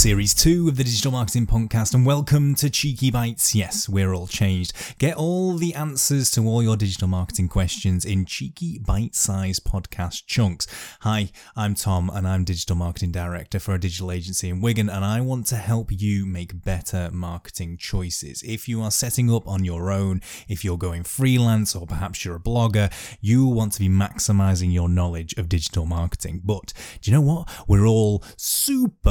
series two of the Digital Marketing Podcast, and welcome to Cheeky Bites. Yes, we're all changed. Get all the answers to all your digital marketing questions in cheeky bite sized podcast chunks. Hi, I'm Tom, and I'm Digital Marketing Director for a digital agency in Wigan, and I want to help you make better marketing choices. If you are setting up on your own, if you're going freelance, or perhaps you're a blogger, you want to be maximizing your knowledge of digital marketing. But do you know what? We're all super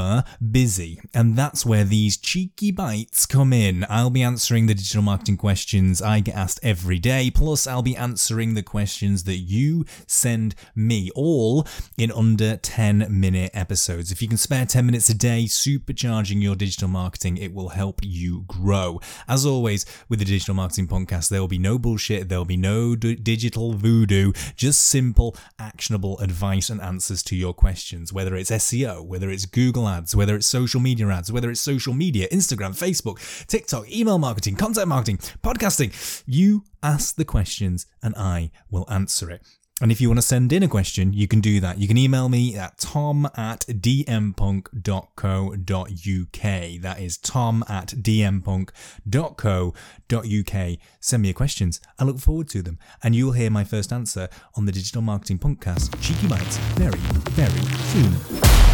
busy, and that's where these cheeky bites come in. I'll be answering the digital marketing questions I get asked every day, plus, I'll be answering the questions that you send me, all in under 10 minute episodes. If you can spare 10 minutes a day supercharging your digital marketing, it will help you grow. As always, with the Digital Marketing Podcast, there will be no bullshit, there will be no d- digital voodoo, just simple, actionable advice and answers to your questions, whether it's SEO, whether it's Google Ads, whether it's social media ads, whether it's social media, Instagram, Facebook, TikTok, email marketing, content marketing, podcasting. You ask the questions and I will answer it. And if you want to send in a question, you can do that. You can email me at tom at dmpunk.co.uk. That is tom at dmpunk.co.uk. Send me your questions. I look forward to them. And you'll hear my first answer on the Digital Marketing Podcast, Cheeky Bites, very, very soon.